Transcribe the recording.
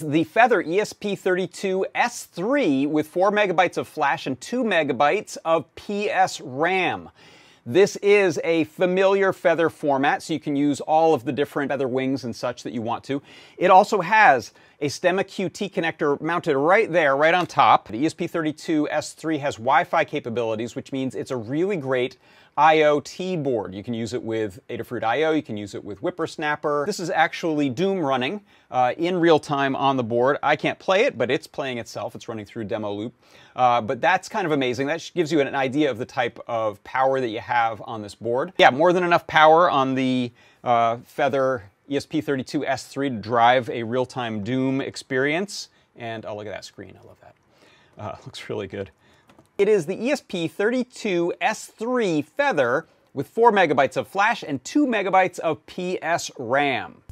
The Feather ESP32S3 with 4 megabytes of flash and 2 megabytes of PS RAM. This is a familiar feather format, so you can use all of the different feather wings and such that you want to. It also has a Stemma QT connector mounted right there, right on top. The ESP32S3 has Wi-Fi capabilities, which means it's a really great IoT board. You can use it with Adafruit IO, you can use it with WipperSnapper. This is actually Doom running uh, in real time on the board. I can't play it, but it's playing itself. It's running through demo loop. Uh, but that's kind of amazing. That gives you an idea of the type of power that you have on this board. Yeah, more than enough power on the uh, Feather ESP32S3 to drive a real-time Doom experience. And oh, look at that screen. I love that. Uh, looks really good. It is the ESP32S3 Feather with 4 megabytes of flash and 2 megabytes of PS RAM.